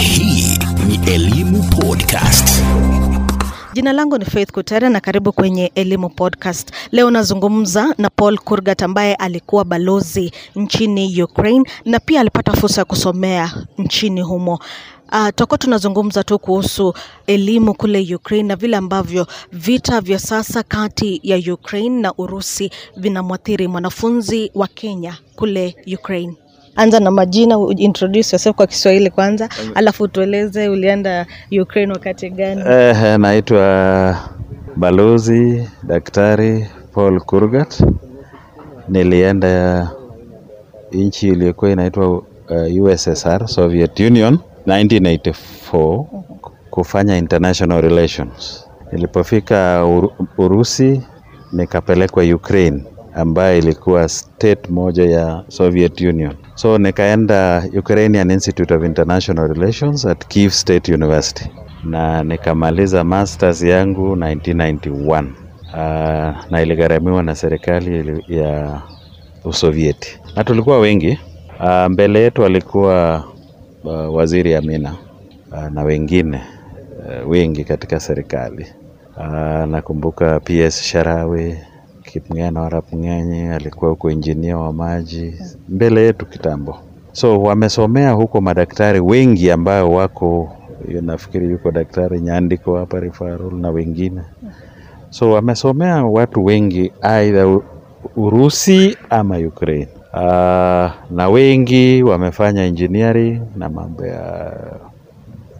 Hii ni Elimu Podcast. Jina langu ni Faith Kutere na karibu kwenye Elimu Podcast. Leo nazungumza na Paul Kurgat ambaye alikuwa balozi nchini Ukraine na pia alipata fursa ya kusomea nchini humo. Uh, tutakuwa tunazungumza tu kuhusu elimu kule Ukraine na vile ambavyo vita vya sasa kati ya Ukraine na Urusi vinamwathiri mwanafunzi wa Kenya kule Ukraine. Anza na majina, introduce yourself kwa Kiswahili kwanza, alafu tueleze ulienda Ukraine wakati gani? Eh, naitwa Balozi Daktari Paul Kurgat. Nilienda nchi iliyokuwa inaitwa uh, USSR, Soviet Union 1984 kufanya international relations. Nilipofika Urusi nikapelekwa Ukraine ambayo ilikuwa state moja ya Soviet Union. So nikaenda Ukrainian Institute of International Relations at Kiev State University na nikamaliza masters yangu 1991. Uh, na iligharamiwa na serikali ya Usovieti na tulikuwa wengi. Uh, mbele yetu alikuwa uh, waziri Amina uh, na wengine uh, wengi katika serikali uh, nakumbuka PS Sharawi Kipngeno Arap Ng'enye alikuwa huko injinia wa maji mbele yetu kitambo. So wamesomea huko madaktari wengi ambao wako nafikiri yuko daktari Nyandiko hapa referral na wengine. So wamesomea watu wengi aidha Urusi ama Ukraine. Uh, na wengi wamefanya engineering na mambo ya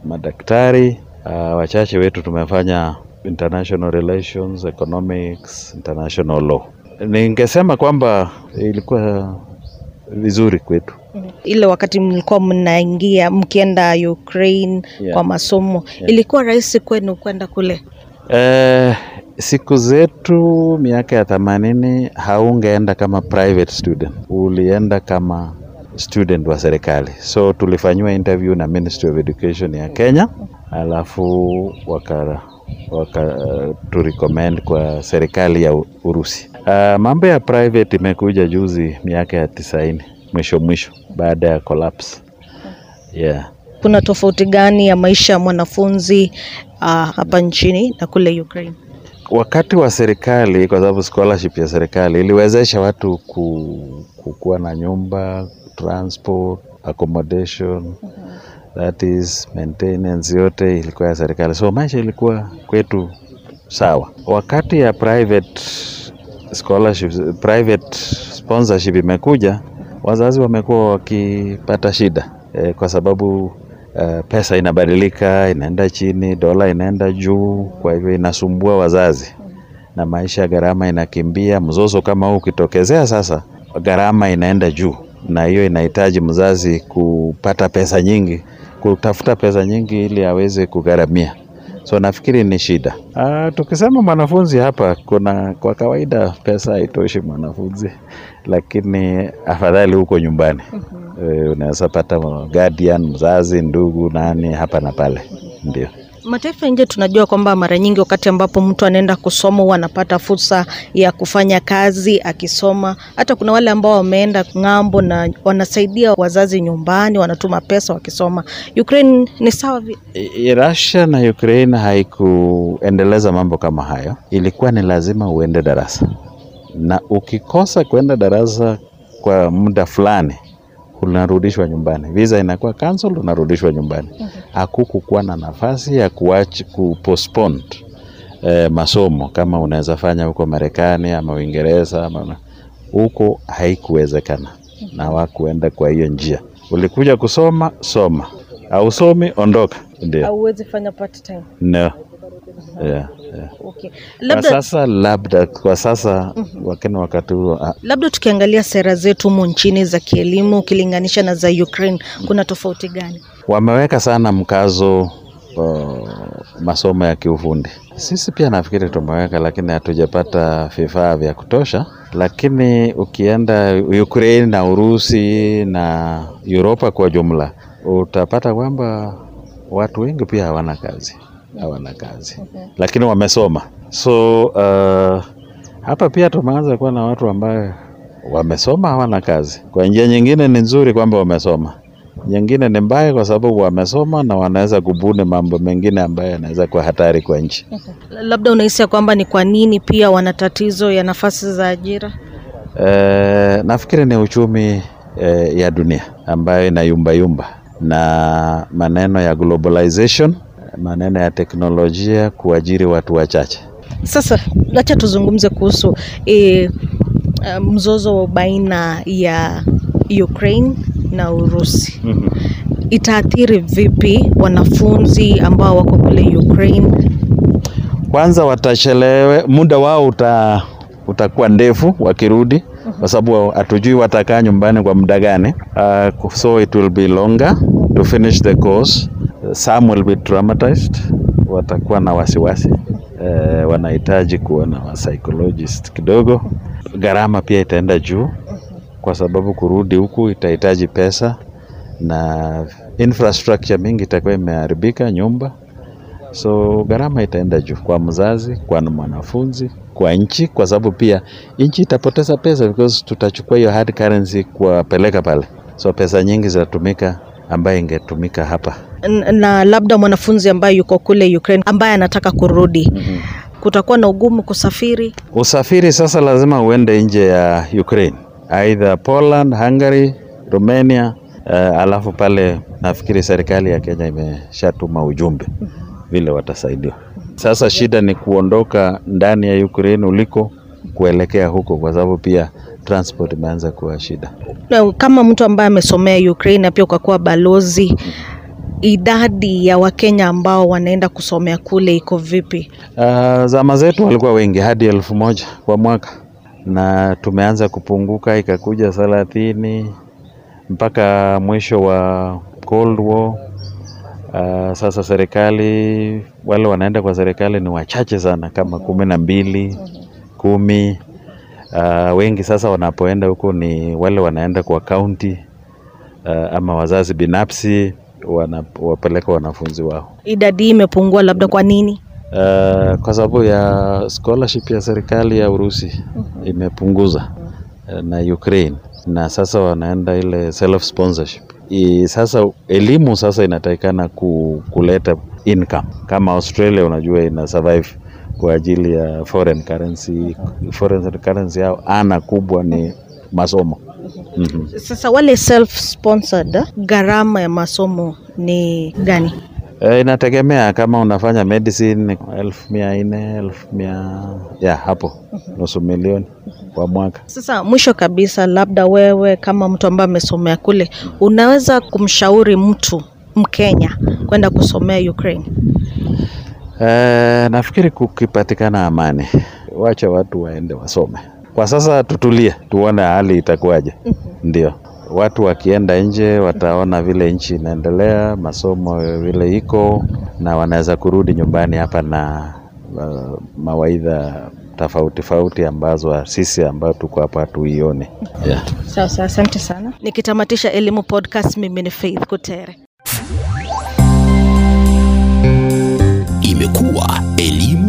madaktari. Uh, wachache wetu tumefanya international relations, economics, international law. Ningesema kwamba ilikuwa vizuri kwetu. ile wakati mlikuwa mnaingia mkienda Ukraine Yeah. kwa masomo ilikuwa rahisi kwenu kwenda kule? Eh, siku zetu miaka ya themanini haungeenda kama private student, ulienda kama student wa serikali. So tulifanyiwa interview na Ministry of Education ya Kenya, alafu waka waka tu recommend kwa serikali ya Urusi. Uh, mambo ya private imekuja juzi miaka ya tisaini mwisho mwisho baada ya collapse. Yeah. Kuna tofauti gani ya maisha ya mwanafunzi uh, hapa nchini na kule Ukraine? wakati wa serikali, kwa sababu scholarship ya serikali iliwezesha watu ku, kukuwa na nyumba, transport, accommodation, that is maintenance, yote ilikuwa ya serikali, so maisha ilikuwa kwetu sawa. Wakati ya private scholarships, private sponsorship imekuja, wazazi wamekuwa wakipata shida e, kwa sababu uh, pesa inabadilika, inaenda chini, dola inaenda juu, kwa hivyo inasumbua wazazi na maisha, gharama inakimbia. Mzozo kama huu ukitokezea sasa, gharama inaenda juu, na hiyo inahitaji mzazi kupata pesa nyingi, kutafuta pesa nyingi ili aweze kugharamia. So nafikiri ni shida. Ah, tukisema mwanafunzi hapa, kuna kwa kawaida pesa haitoshi mwanafunzi, lakini afadhali huko nyumbani Eh, unaweza pata guardian, mzazi, ndugu, nani hapa na pale, ndio. Mataifa nje tunajua kwamba mara nyingi wakati ambapo mtu anaenda kusoma huwa anapata fursa ya kufanya kazi akisoma. Hata kuna wale ambao wameenda ng'ambo na wanasaidia wazazi nyumbani, wanatuma pesa wakisoma. Ukraine ni sawa vile. Russia na Ukraine haikuendeleza mambo kama hayo. Ilikuwa ni lazima uende darasa, na ukikosa kwenda darasa kwa muda fulani unarudishwa nyumbani, visa inakuwa cancel, unarudishwa nyumbani. Hakukukuwa na nafasi ya kuach kupostpone eh, masomo kama unaweza fanya huko Marekani ama Uingereza ama huko, haikuwezekana na wakuenda kwa hiyo njia. Ulikuja kusoma, soma, hausomi, ondoka. Ndio. Hauwezi fanya part time. No. Yeah, yeah. Okay. Kwa Labda sasa labda kwa sasa wakenya wakati huo ah, labda tukiangalia sera zetu humu nchini za kielimu ukilinganisha na za Ukraine, kuna tofauti gani? wameweka sana mkazo uh, masomo ya kiufundi. Sisi pia nafikiri tumeweka, lakini hatujapata vifaa vya kutosha. Lakini ukienda Ukraine na Urusi na Uropa kwa jumla, utapata kwamba watu wengi pia hawana kazi, hawana kazi lakini wamesoma. So uh, hapa pia tumeanza kuwa na watu ambayo wamesoma hawana kazi. Kwa njia nyingine ni nzuri kwamba wamesoma, nyingine ni mbaya kwa sababu wamesoma na wanaweza kubuni mambo mengine ambayo yanaweza kuwa hatari kwa nchi. Labda unahisi ya kwamba ni kwa nini pia wana tatizo ya nafasi za ajira? E, nafikiri ni uchumi e, ya dunia ambayo inayumbayumba na maneno ya globalization, maneno ya teknolojia kuajiri watu wachache. Sasa acha tuzungumze kuhusu e, mzozo baina ya Ukraine na Urusi. Itaathiri vipi wanafunzi ambao wako kule Ukraine? Kwanza watachelewe, muda wao uta, utakuwa ndefu wakirudi, kwa sababu hatujui watakaa nyumbani kwa muda gani. Uh, so it will be longer to finish the course. Some will be traumatized, watakuwa na wasiwasi. Eh, wanahitaji kuona wa psychologist kidogo. Gharama pia itaenda juu. Kwa sababu kurudi huku itahitaji pesa na infrastructure mingi itakuwa imeharibika, nyumba. So gharama itaenda juu kwa mzazi, kwa mwanafunzi, kwa nchi, kwa sababu pia nchi itapoteza pesa because tutachukua hiyo hard currency kuwapeleka pale, so pesa nyingi zitatumika ambayo ingetumika hapa. Na labda mwanafunzi ambaye yuko kule Ukraine ambaye anataka kurudi, kutakuwa na ugumu kusafiri. Usafiri sasa lazima uende nje ya Ukraine, aidha Poland, Hungary, Romania. Uh, alafu pale nafikiri serikali ya Kenya imeshatuma ujumbe vile watasaidiwa. Sasa shida ni kuondoka ndani ya Ukraine uliko kuelekea huko, kwa sababu pia transport imeanza kuwa shida. Na kama mtu ambaye amesomea Ukraine na pia ukakuwa balozi, idadi ya Wakenya ambao wanaenda kusomea kule iko vipi? Uh, zama zetu walikuwa wengi hadi elfu moja kwa mwaka, na tumeanza kupunguka ikakuja thelathini mpaka mwisho wa Cold War. Uh, sasa serikali wale wanaenda kwa serikali ni wachache sana, kama kumi na mbili kumi. Uh, wengi sasa wanapoenda huko ni wale wanaenda kwa kaunti uh, ama wazazi binafsi wanawapeleka wanafunzi wao. Idadi hii imepungua, labda kwa nini? Uh, kwa sababu ya scholarship ya serikali ya Urusi imepunguza uh, na Ukraine na sasa wanaenda ile self sponsorship. I, sasa elimu sasa inatakikana ku, kuleta income kama Australia unajua ina survive kwa ajili ya foreign currency. Foreign currency yao ana kubwa ni masomo. Mhm. Sasa wale self sponsored, gharama ya masomo ni gani? E, inategemea kama unafanya medicine elfu mia nne elfu mia ya hapo nusu milioni kwa mwaka. Sasa mwisho kabisa, labda wewe kama mtu ambaye amesomea kule, unaweza kumshauri mtu Mkenya kwenda kusomea Ukraine? E, nafikiri kukipatikana amani, wacha watu waende wasome. Kwa sasa tutulie, tuone hali itakuwaje. Ndio watu wakienda nje wataona vile nchi inaendelea, masomo vile iko, na wanaweza kurudi nyumbani hapa na uh, mawaidha tofauti tofauti ambazo sisi ambayo tuko hapa hatuione. Yeah. Sawa sawa, asante sana. Nikitamatisha Elimu Podcast, mimi ni Faith Kutere. Imekuwa Elimu.